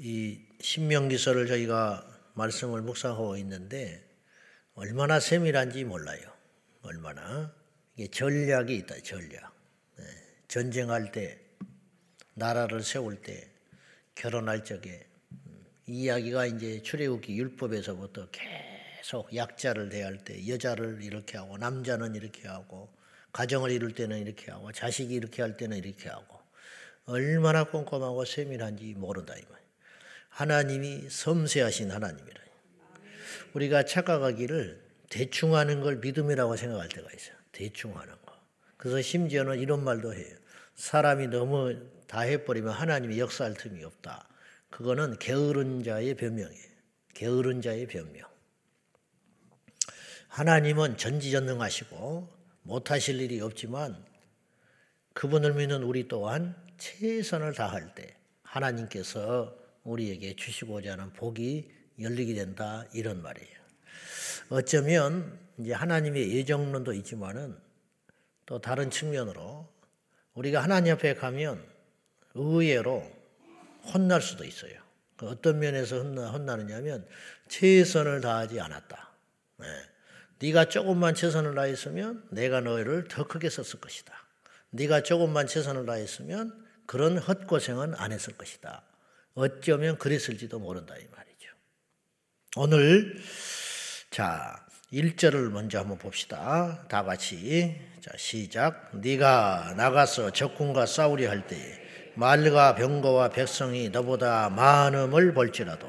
이 신명기서를 저희가 말씀을 묵상하고 있는데 얼마나 세밀한지 몰라요. 얼마나 이게 전략이 있다. 전략. 네. 전쟁할 때, 나라를 세울 때, 결혼할 적에 음, 이야기가 이제 출애굽기 율법에서부터 계속 약자를 대할 때 여자를 이렇게 하고 남자는 이렇게 하고 가정을 이룰 때는 이렇게 하고 자식이 이렇게 할 때는 이렇게 하고 얼마나 꼼꼼하고 세밀한지 모른다 이 말. 하나님이 섬세하신 하나님이라. 우리가 착각하기를 대충 하는 걸 믿음이라고 생각할 때가 있어요. 대충 하는 거. 그래서 심지어는 이런 말도 해요. 사람이 너무 다 해버리면 하나님이 역사할 틈이 없다. 그거는 게으른 자의 변명이에요. 게으른 자의 변명. 하나님은 전지전능하시고 못하실 일이 없지만 그분을 믿는 우리 또한 최선을 다할 때 하나님께서 우리에게 주시고자 하는 복이 열리게 된다 이런 말이에요. 어쩌면 이제 하나님의 예정론도 있지만은 또 다른 측면으로 우리가 하나님 앞에 가면 의외로 혼날 수도 있어요. 그 어떤 면에서 혼나, 혼나느냐면 최선을 다하지 않았다. 네. 네가 조금만 최선을 다했으면 내가 너희를 더 크게 썼을 것이다. 네가 조금만 최선을 다했으면 그런 헛고생은 안 했을 것이다. 어쩌면 그랬을지도 모른다 이 말이죠. 오늘 자 1절을 먼저 한번 봅시다. 다 같이 자 시작. 네가 나가서 적군과 싸우려 할 때에 말과 병거와 백성이 너보다 많음을 볼지라도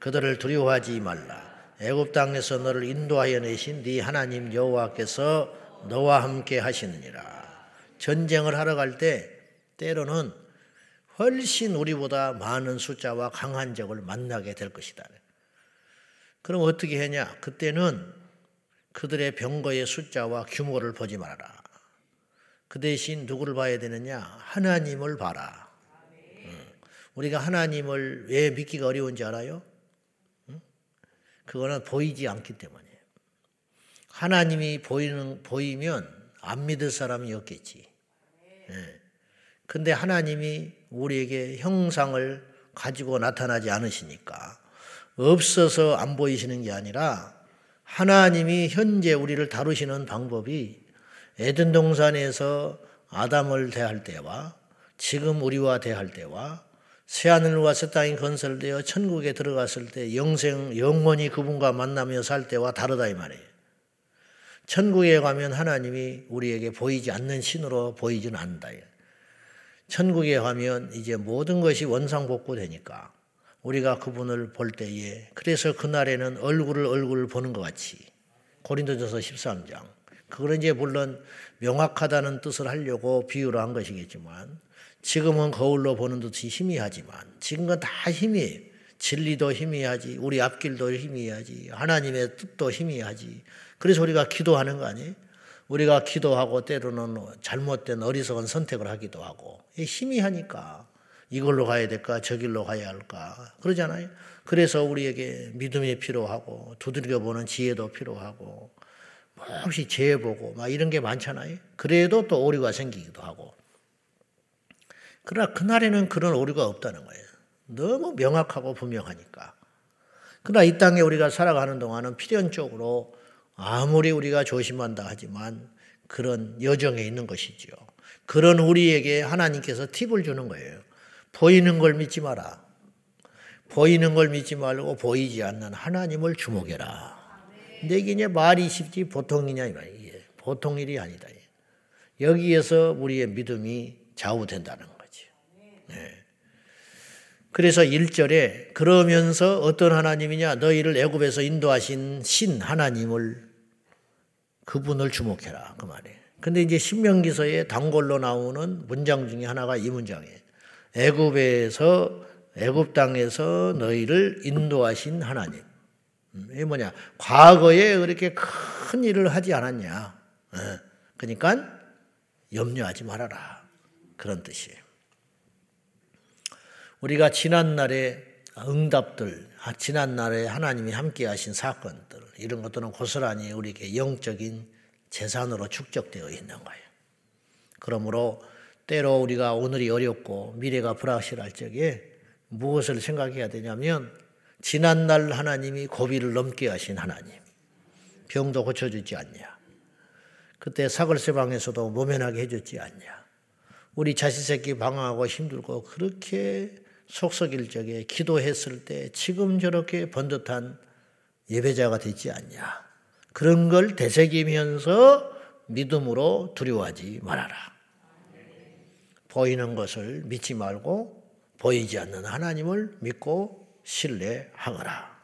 그들을 두려워하지 말라. 애굽 땅에서 너를 인도하여 내신 네 하나님 여호와께서 너와 함께 하시느니라. 전쟁을 하러 갈 때 때로는 훨씬 우리보다 많은 숫자와 강한 적을 만나게 될 것이다. 그럼 어떻게 하냐? 그때는 그들의 병거의 숫자와 규모를 보지 말아라. 그 대신 누구를 봐야 되느냐? 하나님을 봐라. 우리가 하나님을 왜 믿기가 어려운지 알아요? 그거는 보이지 않기 때문이에요. 하나님이 보이는, 보이면 안 믿을 사람이 없겠지. 예. 근데 하나님이 우리에게 형상을 가지고 나타나지 않으시니까 없어서 안 보이시는 게 아니라 하나님이 현재 우리를 다루시는 방법이 에덴 동산에서 아담을 대할 때와 지금 우리와 대할 때와 새하늘과 새 땅이 건설되어 천국에 들어갔을 때 영생 영원히 그분과 만나며 살 때와 다르다 이 말이에요. 천국에 가면 하나님이 우리에게 보이지 않는 신으로 보이지는 않는다. 천국에 가면 이제 모든 것이 원상복구 되니까 우리가 그분을 볼 때에 그래서 그날에는 얼굴을 얼굴을 보는 것 같이 고린도전서 13장 그거는 이제 물론 명확하다는 뜻을 하려고 비유를 한 것이겠지만 지금은 거울로 보는 듯이 희미하지만 지금은 다 희미해요. 진리도 희미하지 우리 앞길도 희미하지 하나님의 뜻도 희미하지 그래서 우리가 기도하는 거 아니에요? 우리가 기도하고 때로는 잘못된 어리석은 선택을 하기도 하고 힘이 하니까 이걸로 가야 될까 저길로 가야 할까 그러잖아요. 그래서 우리에게 믿음이 필요하고 두들겨 보는 지혜도 필요하고 혹시 죄 보고 막 이런 게 많잖아요. 그래도 또 오류가 생기기도 하고. 그러나 그날에는 그런 오류가 없다는 거예요. 너무 명확하고 분명하니까. 그러나 이 땅에 우리가 살아가는 동안은 필연적으로 아무리 우리가 조심한다 하지만 그런 여정에 있는 것이지요. 그런 우리에게 하나님께서 팁을 주는 거예요. 보이는 걸 믿지 마라. 보이는 걸 믿지 말고 보이지 않는 하나님을 주목해라. 내게 이제 말이 쉽지 보통이냐 이 말이에요. 보통 일이 아니다. 여기에서 우리의 믿음이 좌우된다는 거죠. 네. 그래서 1절에 그러면서 어떤 하나님이냐 너희를 애굽에서 인도하신 신 하나님을 그분을 주목해라. 그 말이에요. 근데 이제 신명기서에 단골로 나오는 문장 중에 하나가 이 문장이에요. 애굽에서 애굽 땅에서 너희를 인도하신 하나님. 음, 이게 뭐냐? 과거에 그렇게 큰 일을 하지 않았냐? 예. 그러니까 염려하지 말아라. 그런 뜻이에요. 우리가 지난 날의 응답들, 아, 지난 날에 하나님이 함께 하신 사건들, 이런 것들은 고스란히 우리에게 영적인 재산으로 축적되어 있는 거예요. 그러므로 때로 우리가 오늘이 어렵고 미래가 불확실할 적에 무엇을 생각해야 되냐면 지난날 하나님이 고비를 넘게 하신 하나님. 병도 고쳐주지 않냐. 그때 사글세방에서도 모면하게 해줬지 않냐. 우리 자식 새끼 방황하고 힘들고 그렇게 속썩일 적에 기도했을 때 지금 저렇게 번듯한 예배자가 되지 않냐. 그런 걸 되새기면서 믿음으로 두려워하지 말아라. 보이는 것을 믿지 말고 보이지 않는 하나님을 믿고 신뢰하거라.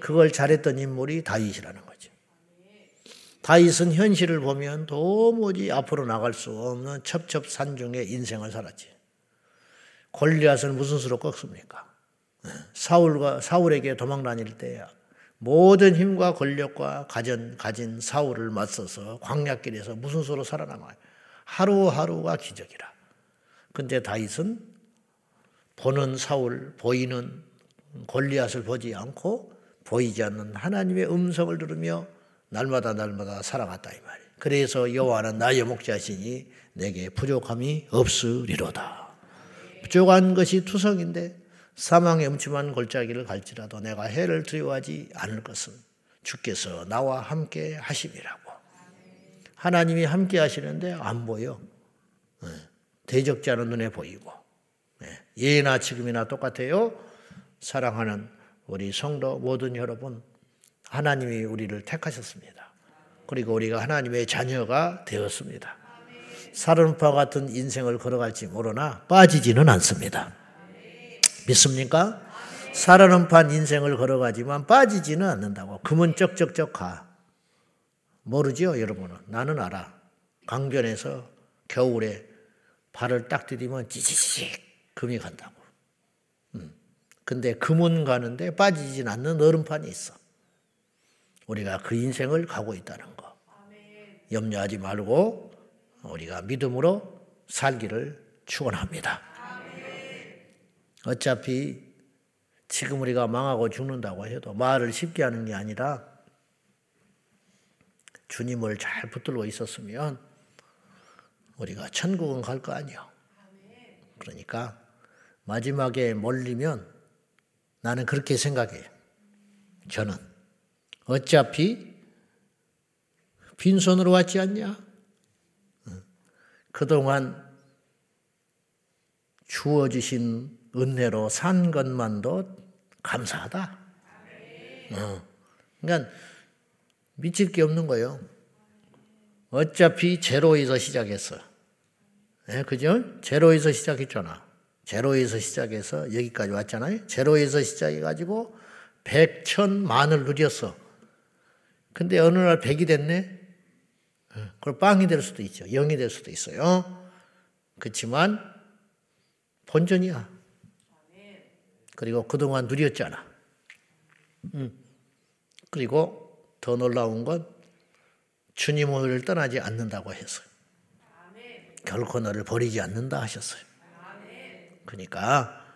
그걸 잘했던 인물이 다윗이라는 거죠. 다윗은 현실을 보면 도무지 앞으로 나갈 수 없는 첩첩산중의 인생을 살았지. 골리앗을 무슨 수로 꺾습니까? 사울과 사울에게 도망 다닐 때 모든 힘과 권력과 가진, 가진 사울을 맞서서 광야길에서 무슨 수로 살아남아요. 하루하루가 기적이라. 근데 다윗은 보는 사울, 보이는 골리앗을 보지 않고 보이지 않는 하나님의 음성을 들으며 날마다 날마다 살아갔다 이 말이에요. 그래서 여호와는 나의 목자시니 내게 부족함이 없으리로다. 부족한 것이 투성인데 사망의 음침한 골짜기를 갈지라도 내가 해를 두려워하지 않을 것은 주께서 나와 함께 하심이라고. 하나님이 함께 하시는데 안 보여. 네. 대적자는 눈에 보이고. 네. 예나 지금이나 똑같아요. 사랑하는 우리 성도 모든 여러분, 하나님이 우리를 택하셨습니다. 그리고 우리가 하나님의 자녀가 되었습니다. 사른파 같은 인생을 걸어갈지 모르나 빠지지는 않습니다. 믿습니까? 살아넘판 인생을 걸어가지만 빠지지는 않는다고. 금은 쩍쩍쩍 가. 모르죠, 여러분은? 나는 알아. 강변에서 겨울에 발을 딱 디디면 찌찌찌 금이 간다고. 음. 근데 금은 가는데 빠지진 않는 얼음판이 있어. 우리가 그 인생을 가고 있다는 거. 염려하지 말고 우리가 믿음으로 살기를 축원합니다. 어차피 지금 우리가 망하고 죽는다고 해도 말을 쉽게 하는 게 아니라 주님을 잘 붙들고 있었으면 우리가 천국은 갈 거 아니요. 그러니까 마지막에 몰리면 나는 그렇게 생각해요. 저는 어차피 빈손으로 왔지 않냐? 그동안 주어주신 은혜로 산 것만도 감사하다. 어. 그러니까 미칠 게 없는 거예요. 어차피 제로에서 시작했어. 네, 그죠? 제로에서 시작했잖아. 제로에서 시작해서 여기까지 왔잖아요. 제로에서 시작해가지고 백 천 만을 누렸어. 근데 어느 날 백이 됐네? 그걸 빵이 될 수도 있죠. 영이 될 수도 있어요. 그렇지만 본전이야. 그리고 그동안 누렸잖아. 음. 그리고 더 놀라운 건 주님을 떠나지 않는다고 했어요. 결코 너를 버리지 않는다 하셨어요. 그러니까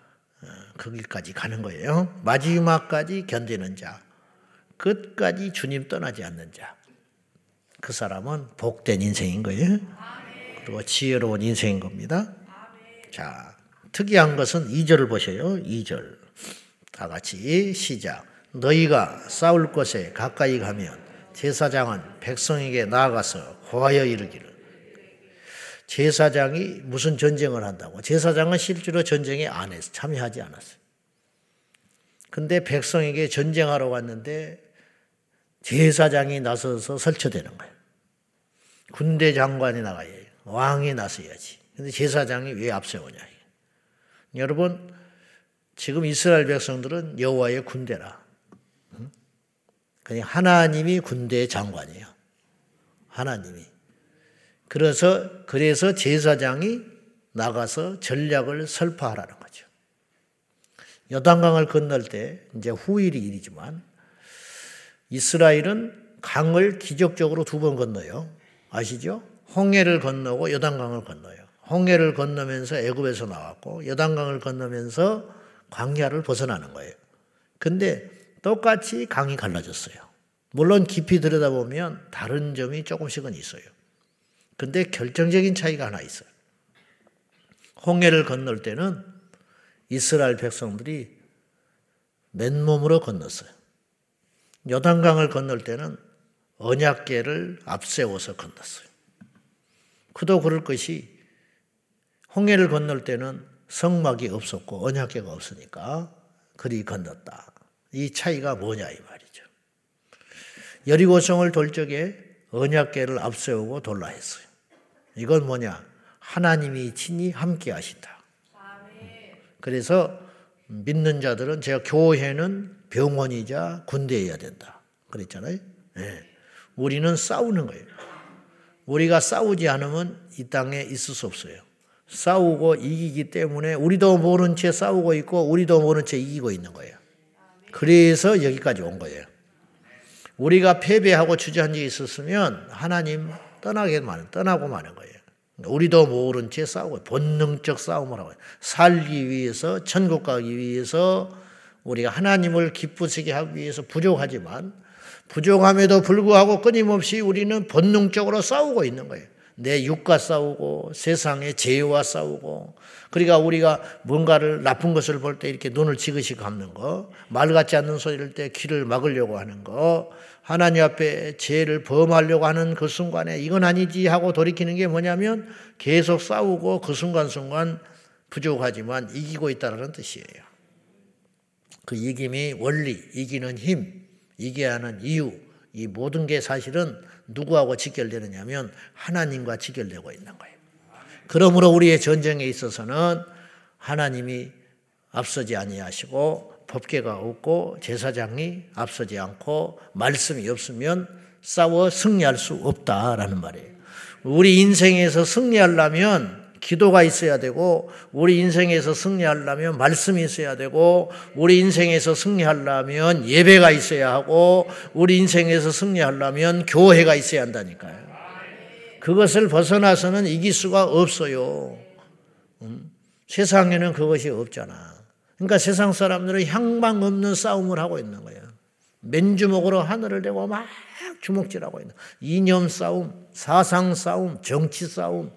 어, 그 길까지 가는 거예요. 마지막까지 견디는 자, 끝까지 주님 떠나지 않는 자. 그 사람은 복된 인생인 거예요. 그리고 지혜로운 인생인 겁니다. 자, 특이한 것은 2절을 보세요. 2절. 다 같이 시작. 너희가 싸울 곳에 가까이 가면 제사장은 백성에게 나아가서 호하여 이르기를. 제사장이 무슨 전쟁을 한다고? 제사장은 실제로 전쟁에 안 했어. 참여하지 않았어요. 근데 백성에게 전쟁하러 왔는데 제사장이 나서서 설쳐되는 거예요. 군대 장관이 나가야 해요. 왕이 나서야지. 근데 제사장이 왜 앞세우냐. 여러분 지금 이스라엘 백성들은 여호와의 군대라. 그냥 하나님이 군대의 장관이에요. 하나님이. 그래서 그래서 제사장이 나가서 전략을 설파하라는 거죠. 여단강을 건널 때 이제 후일이 일이지만 이스라엘은 강을 기적적으로 두 번 건너요. 아시죠? 홍해를 건너고 여단강을 건너요. 홍해를 건너면서 애굽에서 나왔고 여단강을 건너면서 광야를 벗어나는 거예요. 근데 똑같이 강이 갈라졌어요. 물론 깊이 들여다보면 다른 점이 조금씩은 있어요. 근데 결정적인 차이가 하나 있어요. 홍해를 건널 때는 이스라엘 백성들이 맨몸으로 건넜어요. 요단강을 건널 때는 언약계를 앞세워서 건넜어요. 그도 그럴 것이 홍해를 건널 때는 성막이 없었고 언약계가 없으니까 그리 건넜다. 이 차이가 뭐냐 이 말이죠. 여리고성을 돌 적에 언약계를 앞세우고 돌라 했어요. 이건 뭐냐? 하나님이 친히 함께 하신다. 그래서 믿는 자들은 제가 교회는 병원이자 군대여야 된다. 그랬잖아요. 네. 우리는 싸우는 거예요. 우리가 싸우지 않으면 이 땅에 있을 수 없어요. 싸우고 이기기 때문에 우리도 모른 채 싸우고 있고 우리도 모른 채 이기고 있는 거예요. 그래서 여기까지 온 거예요. 우리가 패배하고 주저앉아 있었으면 하나님 떠나게 만 떠나고 마는 거예요. 우리도 모른 채 싸우고 본능적 싸움을 하고 살기 위해서 천국 가기 위해서 우리가 하나님을 기쁘시게 하기 위해서 부족하지만 부족함에도 불구하고 끊임없이 우리는 본능적으로 싸우고 있는 거예요. 내 육과 싸우고 세상의 죄와 싸우고 그러니까 우리가 뭔가를 나쁜 것을 볼 때 이렇게 눈을 지그시 감는 거, 말 같지 않는 소리를 때 귀를 막으려고 하는 거, 하나님 앞에 죄를 범하려고 하는 그 순간에 이건 아니지 하고 돌이키는 게 뭐냐면 계속 싸우고 그 순간순간 부족하지만 이기고 있다는 뜻이에요. 그 이김이 원리, 이기는 힘, 이겨야 하는 이유, 이 모든 게 사실은 누구하고 직결되느냐면 하나님과 직결되고 있는 거예요. 그러므로 우리의 전쟁에 있어서는 하나님이 앞서지 아니하시고 법계가 없고 제사장이 앞서지 않고 말씀이 없으면 싸워 승리할 수 없다라는 말이에요. 우리 인생에서 승리하려면 기도가 있어야 되고 우리 인생에서 승리하려면 말씀이 있어야 되고 우리 인생에서 승리하려면 예배가 있어야 하고 우리 인생에서 승리하려면 교회가 있어야 한다니까요. 그것을 벗어나서는 이길 수가 없어요. 음? 세상에는 그것이 없잖아. 그러니까 세상 사람들은 향방 없는 싸움을 하고 있는 거예요. 맨주먹으로 하늘을 대고 막 주먹질하고 있는 이념 싸움, 사상 싸움, 정치 싸움,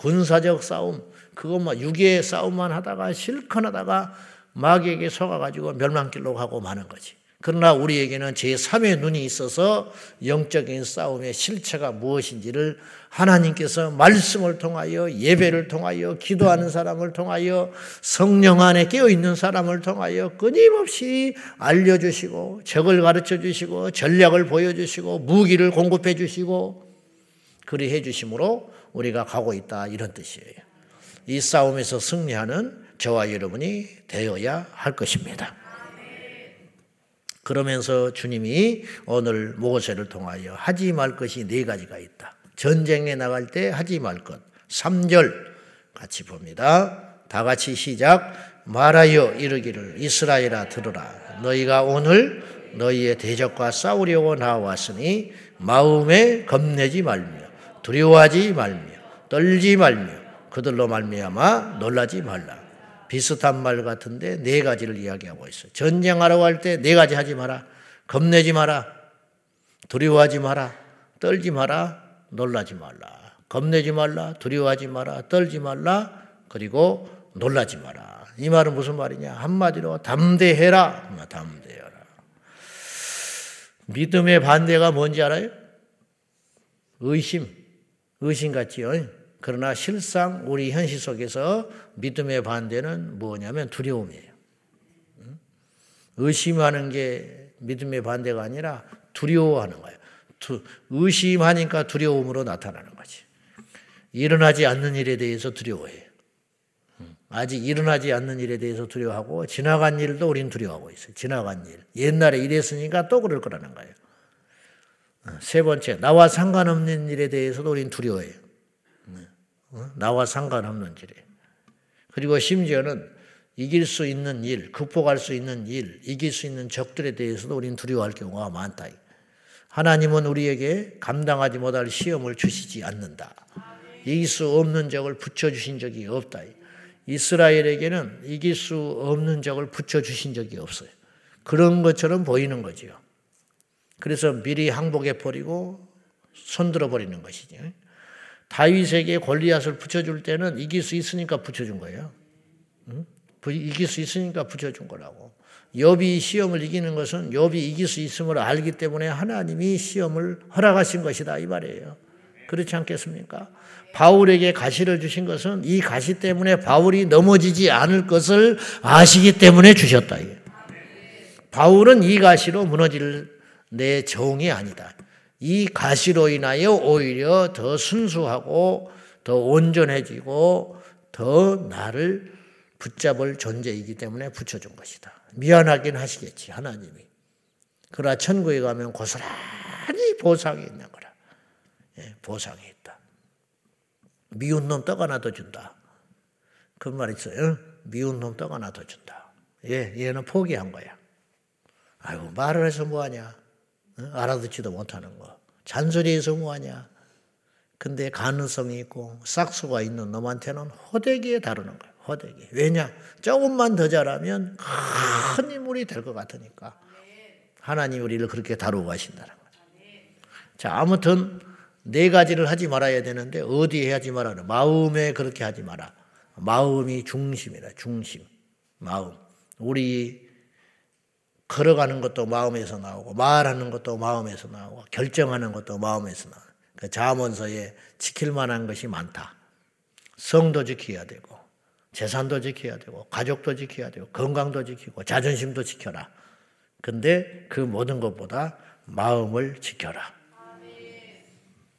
군사적 싸움, 그것만 유괴 싸움만 하다가 실컷 하다가 마귀에게 속아가지고 멸망길로 가고 마는 거지. 그러나 우리에게는 제3의 눈이 있어서 영적인 싸움의 실체가 무엇인지를 하나님께서 말씀을 통하여 예배를 통하여 기도하는 사람을 통하여 성령 안에 깨어 있는 사람을 통하여 끊임없이 알려주시고 적을 가르쳐 주시고 전략을 보여주시고 무기를 공급해 주시고 그리 해 주심으로 우리가 가고 있다 이런 뜻이에요. 이 싸움에서 승리하는 저와 여러분이 되어야 할 것입니다. 그러면서 주님이 오늘 모세를 통하여 하지 말 것이 네 가지가 있다. 전쟁에 나갈 때 하지 말 것. 3절 같이 봅니다. 다 같이 시작. 말하여 이르기를 이스라엘아 들으라. 너희가 오늘 너희의 대적과 싸우려고 나왔으니 마음에 겁내지 말며 두려워하지 말며 떨지 말며 그들로 말미암아 놀라지 말라. 비슷한 말 같은데 네 가지를 이야기하고 있어요. 전쟁하러 갈때네 가지 하지 마라. 겁내지 마라. 두려워하지 마라. 떨지 마라. 놀라지 말라. 겁내지 말라. 두려워하지 마라. 떨지 말라. 그리고 놀라지 마라. 이 말은 무슨 말이냐? 한마디로 담대해라. 담대해라. 믿음의 반대가 뭔지 알아요? 의심. 의심 같지요. 그러나 실상 우리 현실 속에서 믿음의 반대는 뭐냐면 두려움이에요. 의심하는 게 믿음의 반대가 아니라 두려워하는 거예요. 의심하니까 두려움으로 나타나는 거지. 일어나지 않는 일에 대해서 두려워해요. 아직 일어나지 않는 일에 대해서 두려워하고 지나간 일도 우리는 두려워하고 있어요. 지나간 일. 옛날에 이랬으니까 또 그럴 거라는 거예요. 세 번째, 나와 상관없는 일에 대해서도 우리는 두려워해요. 어? 나와 상관없는 일에. 그리고 심지어는 이길 수 있는 일, 극복할 수 있는 일, 이길 수 있는 적들에 대해서도 우리는 두려워할 경우가 많다. 하나님은 우리에게 감당하지 못할 시험을 주시지 않는다. 이길 수 없는 적을 붙여주신 적이 없다. 이스라엘에게는 이길 수 없는 적을 붙여주신 적이 없어요. 그런 것처럼 보이는 거지요. 그래서 미리 항복해 버리고 손들어 버리는 것이죠. 다윗에게 골리앗을 붙여줄 때는 이길 수 있으니까 붙여준 거예요. 이길 수 있으니까 붙여준 거라고. 욥이 시험을 이기는 것은 욥이 이길 수 있음을 알기 때문에 하나님이 시험을 허락하신 것이다 이 말이에요. 그렇지 않겠습니까? 바울에게 가시를 주신 것은 이 가시 때문에 바울이 넘어지지 않을 것을 아시기 때문에 주셨다. 바울은 이 가시로 무너질 내 정이 아니다. 이 가시로 인하여 오히려 더 순수하고 더 온전해지고 더 나를 붙잡을 존재이기 때문에 붙여준 것이다. 미안하긴 하시겠지, 하나님이. 그러나 천국에 가면 고스란히 보상이 있는 거라. 예, 보상이 있다. 미운 놈 떡 하나 더 준다. 그 말 있어요. 미운 놈 떡 하나 더 준다. 예, 얘는 포기한 거야. 아이고, 말을 해서 뭐하냐. 알아듣지도 못하는 거. 잔소리해서 뭐하냐. 근데 가능성이 있고 싹수가 있는 놈한테는 호되게 다루는 거예요. 호되게. 왜냐? 조금만 더 잘하면 큰 인물이 될 것 같으니까. 하나님 우리를 그렇게 다루고 가신다는 거죠. 자, 아무튼 네 가지를 하지 말아야 되는데 어디에 하지 말아라? 마음에 그렇게 하지 마라. 마음이 중심이라. 중심. 마음. 우리 걸어가는 것도 마음에서 나오고 말하는 것도 마음에서 나오고 결정하는 것도 마음에서 나오고 그 자문서에 지킬 만한 것이 많다. 성도 지켜야 되고 재산도 지켜야 되고 가족도 지켜야 되고 건강도 지키고 자존심도 지켜라. 근데 그 모든 것보다 마음을 지켜라.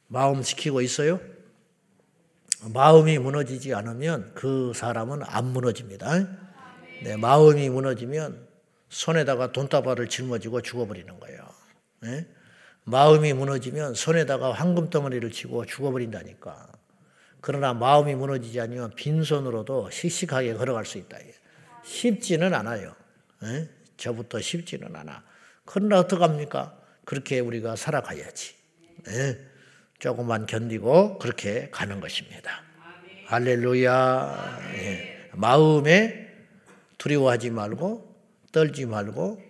마음 지키고 있어요? 마음이 무너지지 않으면 그 사람은 안 무너집니다. 네, 마음이 무너지면 손에다가 돈다발을 짊어지고 죽어버리는 거예요. 네? 마음이 무너지면 손에다가 황금 덩어리를 치고 죽어버린다니까. 그러나 마음이 무너지지 않으면 빈손으로도 씩씩하게 걸어갈 수 있다. 쉽지는 않아요. 네? 저부터 쉽지는 않아. 그러나 어떡합니까? 그렇게 우리가 살아가야지. 네? 조금만 견디고 그렇게 가는 것입니다. 할렐루야. 예. 마음에 두려워하지 말고 떨지 말고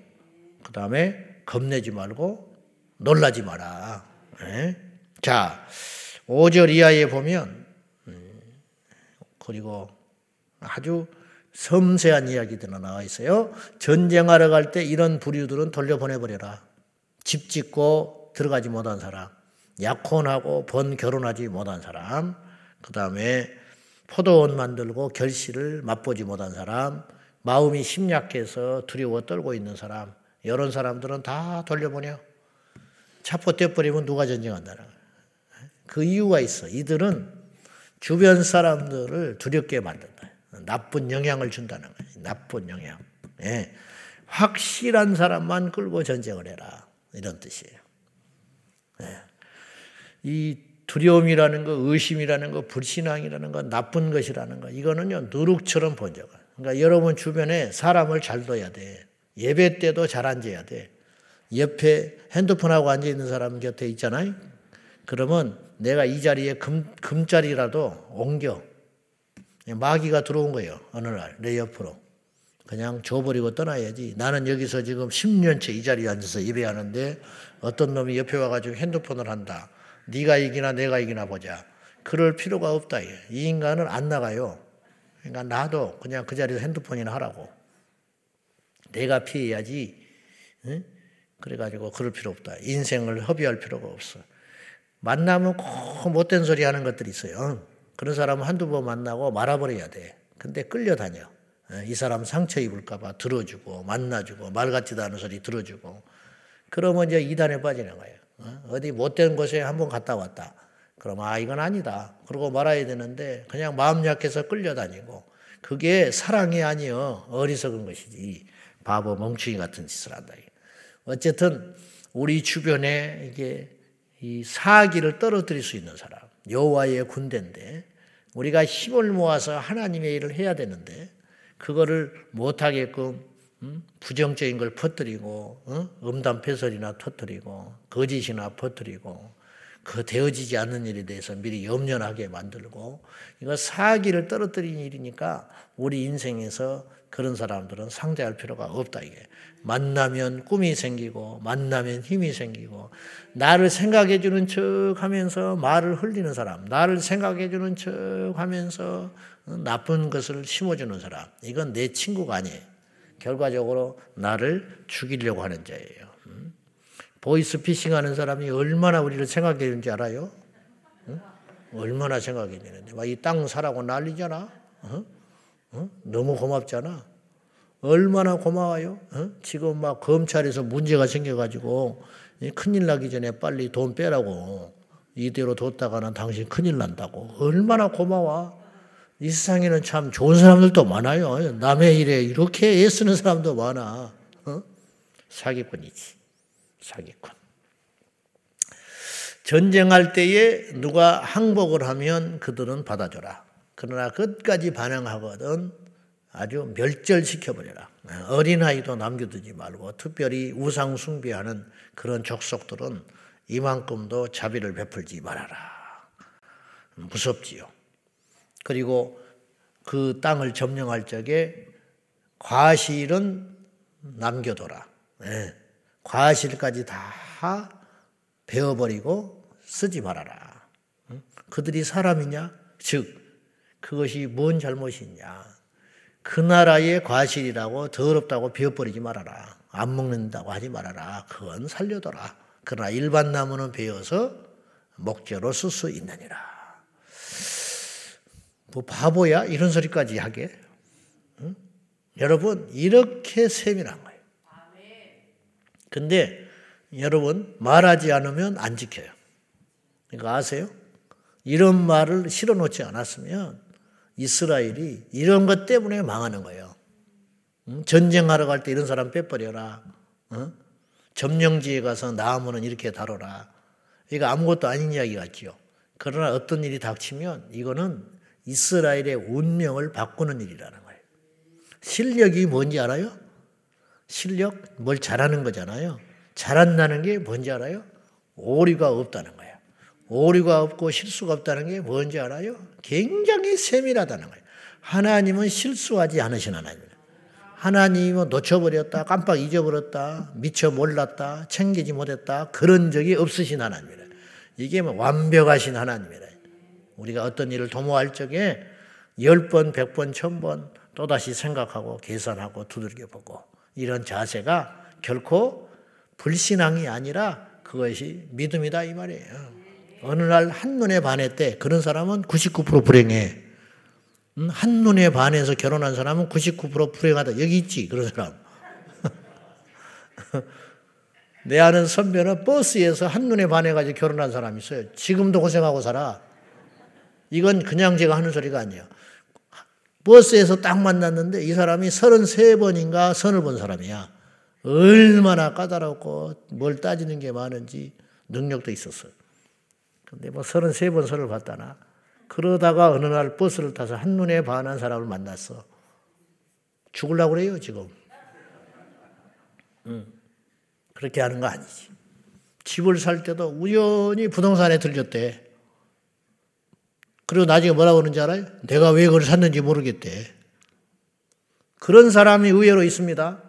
그 다음에 겁내지 말고 놀라지 마라. 네? 자, 5절 이하에 보면 음, 그리고 아주 섬세한 이야기들이 나와 있어요. 전쟁하러 갈 때 이런 부류들은 돌려보내버려라. 집 짓고 들어가지 못한 사람, 약혼하고 번 결혼하지 못한 사람, 그 다음에 포도원 만들고 결실을 맛보지 못한 사람, 마음이 심약해서 두려워 떨고 있는 사람, 이런 사람들은 다 돌려보내요. 차포 떼버리면 누가 전쟁한다는 거예요. 그 이유가 있어. 이들은 주변 사람들을 두렵게 만든다. 나쁜 영향을 준다는 거예요. 나쁜 영향. 예. 확실한 사람만 끌고 전쟁을 해라. 이런 뜻이에요. 예. 이 두려움이라는 거, 의심이라는 거, 불신앙이라는 거, 나쁜 것이라는 거, 이거는요, 누룩처럼 번져가. 그러니까 여러분 주변에 사람을 잘 둬야 돼. 예배 때도 잘 앉아야 돼. 옆에 핸드폰하고 앉아 있는 사람 곁에 있잖아요. 그러면 내가 이 자리에 금, 금자리라도 옮겨. 마귀가 들어온 거예요. 어느 날, 내 옆으로. 그냥 줘버리고 떠나야지. 나는 여기서 지금 10년째 이 자리에 앉아서 예배하는데 어떤 놈이 옆에 와가지고 핸드폰을 한다. 네가 이기나 내가 이기나 보자. 그럴 필요가 없다. 이 인간은 안 나가요. 그러니까 나도 그냥 그 자리에서 핸드폰이나 하라고. 내가 피해야지. 응? 그래가지고 그럴 필요 없다. 인생을 허비할 필요가 없어. 만나면 꼭 못된 소리 하는 것들이 있어요. 그런 사람은 한두 번 만나고 말아버려야 돼. 근데 끌려다녀. 이 사람 상처 입을까봐 들어주고, 만나주고, 말 같지도 않은 소리 들어주고. 그러면 이제 이단에 빠지는 거예요. 어디 못된 곳에 한번 갔다 왔다. 그럼 아 이건 아니다. 그러고 말아야 되는데 그냥 마음 약해서 끌려다니고 그게 사랑이 아니요 어리석은 것이지 바보 멍충이 같은 짓을 한다. 어쨌든 우리 주변에 이게 이 사기를 떨어뜨릴 수 있는 사람 여호와의 군대인데 우리가 힘을 모아서 하나님의 일을 해야 되는데 그거를 못하게끔 음? 부정적인 걸 퍼뜨리고 어? 음담패설이나 터뜨리고 거짓이나 퍼뜨리고 그 되어지지 않는 일에 대해서 미리 염려하게 만들고 이거 사기를 떨어뜨리는 일이니까 우리 인생에서 그런 사람들은 상대할 필요가 없다 이게 만나면 꿈이 생기고 만나면 힘이 생기고 나를 생각해 주는 척 하면서 말을 흘리는 사람 나를 생각해 주는 척 하면서 나쁜 것을 심어 주는 사람 이건 내 친구가 아니에요 결과적으로 나를 죽이려고 하는 자예요 음? 보이스피싱 하는 사람이 얼마나 우리를 생각해 주는지 알아요? 얼마나 생각해 주는데 막 이 땅 사라고 난리잖아 어? 어? 너무 고맙잖아 얼마나 고마워요. 어? 지금 막 검찰에서 문제가 생겨가지고 큰일 나기 전에 빨리 돈 빼라고 이대로 뒀다가는 당신 큰일 난다고 얼마나 고마워. 이 세상에는 참 좋은 사람들도 많아요. 남의 일에 이렇게 애쓰는 사람도 많아. 어? 사기꾼이지. 사기꾼. 전쟁할 때에 누가 항복을 하면 그들은 받아줘라. 그러나 끝까지 반항하거든 아주 멸절시켜버려라. 어린아이도 남겨두지 말고 특별히 우상 숭배하는 그런 족속들은 이만큼도 자비를 베풀지 말아라. 무섭지요. 그리고 그 땅을 점령할 적에 과실은 남겨둬라. 네. 과실까지 다 베어버리고 쓰지 말아라. 그들이 사람이냐? 즉, 그것이 뭔 잘못이 있냐? 그 나라의 과실이라고 더럽다고 비워버리지 말아라. 안 먹는다고 하지 말아라. 그건 살려둬라. 그러나 일반 나무는 베어서 목재로 쓸 수 있느니라. 뭐 바보야? 이런 소리까지 하게. 응? 여러분, 이렇게 세밀한 거예요. 근데 여러분, 말하지 않으면 안 지켜요. 이거 아세요? 이런 말을 실어 놓지 않았으면 이스라엘이 이런 것 때문에 망하는 거예요. 전쟁하러 갈 때 이런 사람 빼버려라. 점령지에 가서 나무는 이렇게 다뤄라. 이거 아무것도 아닌 이야기 같지요. 그러나 어떤 일이 닥치면 이거는 이스라엘의 운명을 바꾸는 일이라는 거예요. 실력이 뭔지 알아요? 실력? 뭘 잘하는 거잖아요. 잘한다는 게 뭔지 알아요? 오류가 없다는 거예요. 오류가 없고 실수가 없다는 게 뭔지 알아요? 굉장히 세밀하다는 거예요. 하나님은 실수하지 않으신 하나님입니다. 하나님은 놓쳐버렸다, 깜빡 잊어버렸다, 미처 몰랐다, 챙기지 못했다, 그런 적이 없으신 하나님이다. 이게 뭐 완벽하신 하나님이다. 우리가 어떤 일을 도모할 적에 열 번, 백 번, 천번 또다시 생각하고 계산하고 두들겨 보고 이런 자세가 결코 불신앙이 아니라 그것이 믿음이다 이 말이에요. 어느 날 한눈에 반했대. 그런 사람은 99% 불행해. 한눈에 반해서 결혼한 사람은 99% 불행하다. 여기 있지, 그런 사람. 내 아는 선배는 버스에서 한눈에 반해가지고 결혼한 사람이 있어요. 지금도 고생하고 살아. 이건 그냥 제가 하는 소리가 아니에요. 버스에서 딱 만났는데 이 사람이 33번인가 선을 본 사람이야. 얼마나 까다롭고 뭘 따지는 게 많은지 능력도 있었어요. 근데 뭐 33번 선을 봤다나. 그러다가 어느 날 버스를 타서 한눈에 반한 사람을 만났어. 죽으려고 그래요, 지금. 응. 그렇게 하는 거 아니지. 집을 살 때도 우연히 부동산에 들렸대. 그리고 나중에 뭐라고 그러는지 알아요? 내가 왜 그걸 샀는지 모르겠대. 그런 사람이 의외로 있습니다.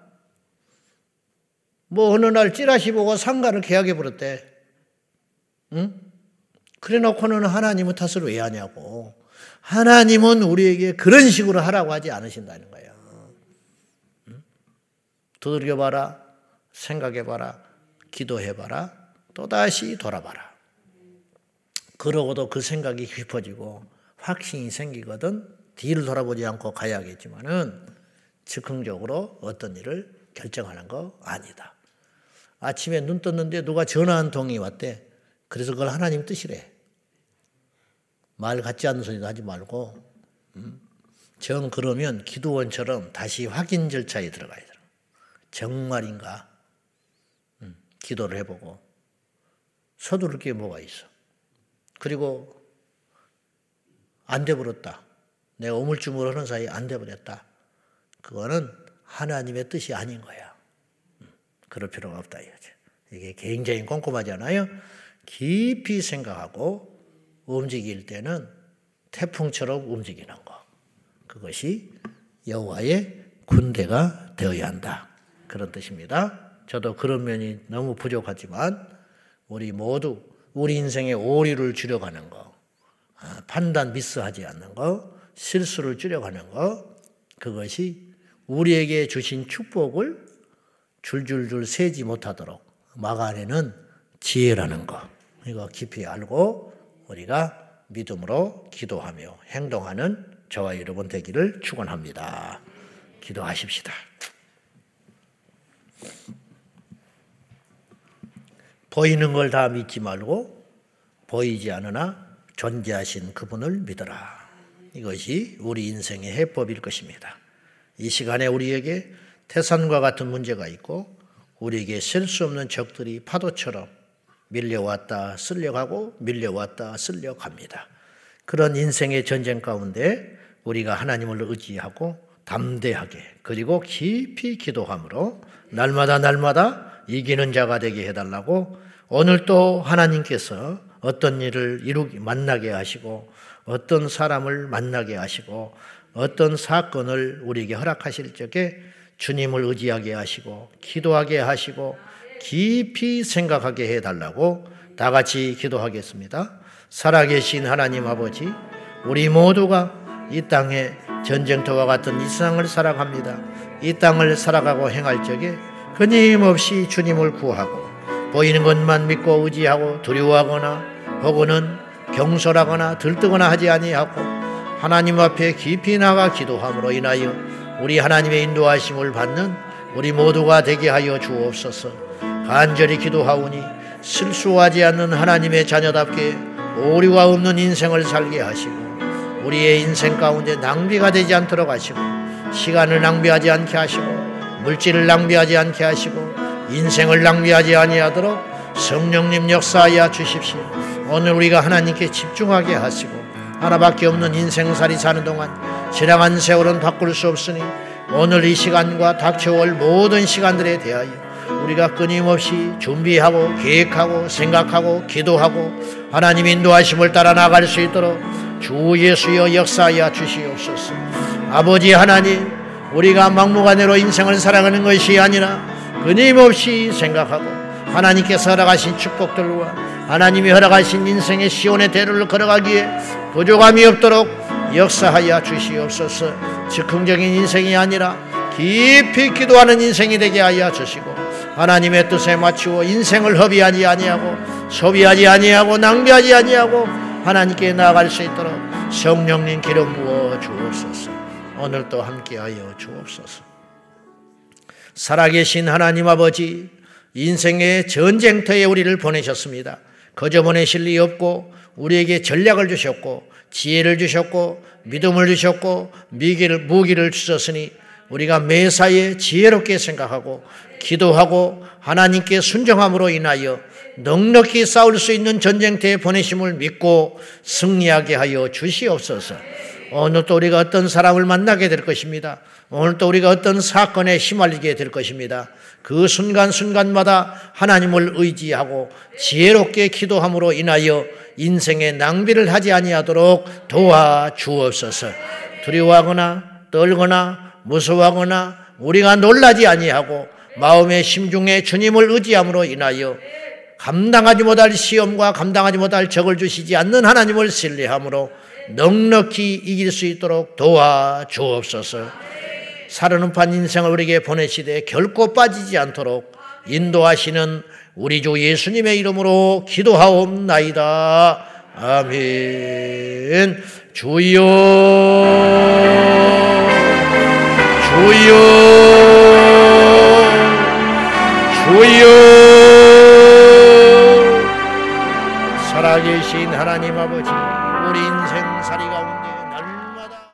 뭐 어느 날 찌라시 보고 상가를 계약해 버렸대. 응? 그래 놓고는 하나님의 탓을 왜 하냐고. 하나님은 우리에게 그런 식으로 하라고 하지 않으신다는 거예요. 두들겨봐라. 생각해봐라. 기도해봐라. 또다시 돌아봐라. 그러고도 그 생각이 깊어지고 확신이 생기거든 뒤를 돌아보지 않고 가야겠지만은 즉흥적으로 어떤 일을 결정하는 거 아니다. 아침에 눈 떴는데 누가 전화 한 통이 왔대. 그래서 그걸 하나님 뜻이래. 말 같지 않은 소리도 하지 말고 음? 정 그러면 기도원처럼 다시 확인 절차에 들어가야 돼. 정말인가? 음, 기도를 해보고 서두를 게 뭐가 있어? 그리고 안 돼버렸다. 내가 우물쭈물 하는 사이에 안 돼버렸다. 그거는 하나님의 뜻이 아닌 거야. 음, 그럴 필요가 없다 이거죠. 이게 굉장히 꼼꼼하잖아요. 깊이 생각하고 움직일 때는 태풍처럼 움직이는 거. 그것이 여호와의 군대가 되어야 한다. 그런 뜻입니다. 저도 그런 면이 너무 부족하지만 우리 모두 우리 인생의 오류를 줄여가는 거, 아, 판단 미스하지 않는 거, 실수를 줄여가는 거, 그것이 우리에게 주신 축복을 줄줄줄 세지 못하도록 막아내는 지혜라는 거. 이거 깊이 알고 우리가 믿음으로 기도하며 행동하는 저와 여러분 되기를 축원합니다. 기도하십시다. 보이는 걸 다 믿지 말고 보이지 않으나 존재하신 그분을 믿어라. 이것이 우리 인생의 해법일 것입니다. 이 시간에 우리에게 태산과 같은 문제가 있고 우리에게 셀 수 없는 적들이 파도처럼 밀려왔다 쓸려가고 밀려왔다 쓸려갑니다. 그런 인생의 전쟁 가운데 우리가 하나님을 의지하고 담대하게 그리고 깊이 기도함으로 날마다 날마다 이기는 자가 되게 해달라고 오늘 또 하나님께서 어떤 일을 이루기 만나게 하시고 어떤 사람을 만나게 하시고 어떤 사건을 우리에게 허락하실 적에 주님을 의지하게 하시고 기도하게 하시고 깊이 생각하게 해달라고 다 같이 기도하겠습니다. 살아계신 하나님 아버지, 우리 모두가 이 땅에 전쟁터와 같은 이 세상을 살아갑니다. 이 땅을 살아가고 행할 적에 끊임없이 주님을 구하고 보이는 것만 믿고 의지하고 두려워하거나 혹은 경솔하거나 들뜨거나 하지 아니하고 하나님 앞에 깊이 나가 기도함으로 인하여 우리 하나님의 인도하심을 받는 우리 모두가 되게 하여 주옵소서. 간절히 기도하오니 실수하지 않는 하나님의 자녀답게 오류가 없는 인생을 살게 하시고 우리의 인생 가운데 낭비가 되지 않도록 하시고 시간을 낭비하지 않게 하시고 물질을 낭비하지 않게 하시고 인생을 낭비하지 아니하도록 성령님 역사하여 주십시오. 오늘 우리가 하나님께 집중하게 하시고 하나밖에 없는 인생살이 사는 동안 지나간 세월은 바꿀 수 없으니 오늘 이 시간과 닥쳐올 모든 시간들에 대하여 우리가 끊임없이 준비하고 계획하고 생각하고 기도하고 하나님 인도하심을 따라 나갈 수 있도록 주 예수여 역사하여 주시옵소서. 아버지 하나님, 우리가 막무가내로 인생을 살아가는 것이 아니라 끊임없이 생각하고 하나님께서 허락하신 축복들과 하나님이 허락하신 인생의 시온의 대로를 걸어가기에 부족함이 없도록 역사하여 주시옵소서. 즉흥적인 인생이 아니라 깊이 기도하는 인생이 되게 하여 주시고 하나님의 뜻에 맞추어 인생을 허비하지 아니하고 소비하지 아니하고 낭비하지 아니하고 하나님께 나아갈 수 있도록 성령님 기름 부어 주옵소서. 오늘도 함께하여 주옵소서. 살아계신 하나님 아버지, 인생의 전쟁터에 우리를 보내셨습니다. 거저 보내실 리 없고 우리에게 전략을 주셨고 지혜를 주셨고 믿음을 주셨고 미기를 무기를 주셨으니 우리가 매사에 지혜롭게 생각하고 기도하고 하나님께 순종함으로 인하여 넉넉히 싸울 수 있는 전쟁터에 보내심을 믿고 승리하게 하여 주시옵소서. 오늘 또 우리가 어떤 사람을 만나게 될 것입니다. 오늘 또 우리가 어떤 사건에 휘말리게 될 것입니다. 그 순간순간마다 하나님을 의지하고 지혜롭게 기도함으로 인하여 인생의 낭비를 하지 아니하도록 도와 주옵소서. 두려워하거나 떨거나 무서워하거나 우리가 놀라지 아니하고 마음의 심중에 주님을 의지함으로 인하여 감당하지 못할 시험과 감당하지 못할 적을 주시지 않는 하나님을 신뢰함으로 넉넉히 이길 수 있도록 도와 주옵소서. 살은음판 인생을 우리에게 보내시되 결코 빠지지 않도록 인도하시는 우리 주 예수님의 이름으로 기도하옵나이다. 아멘. 주여, 주여, 주여. 살아계신 하나님 아버지,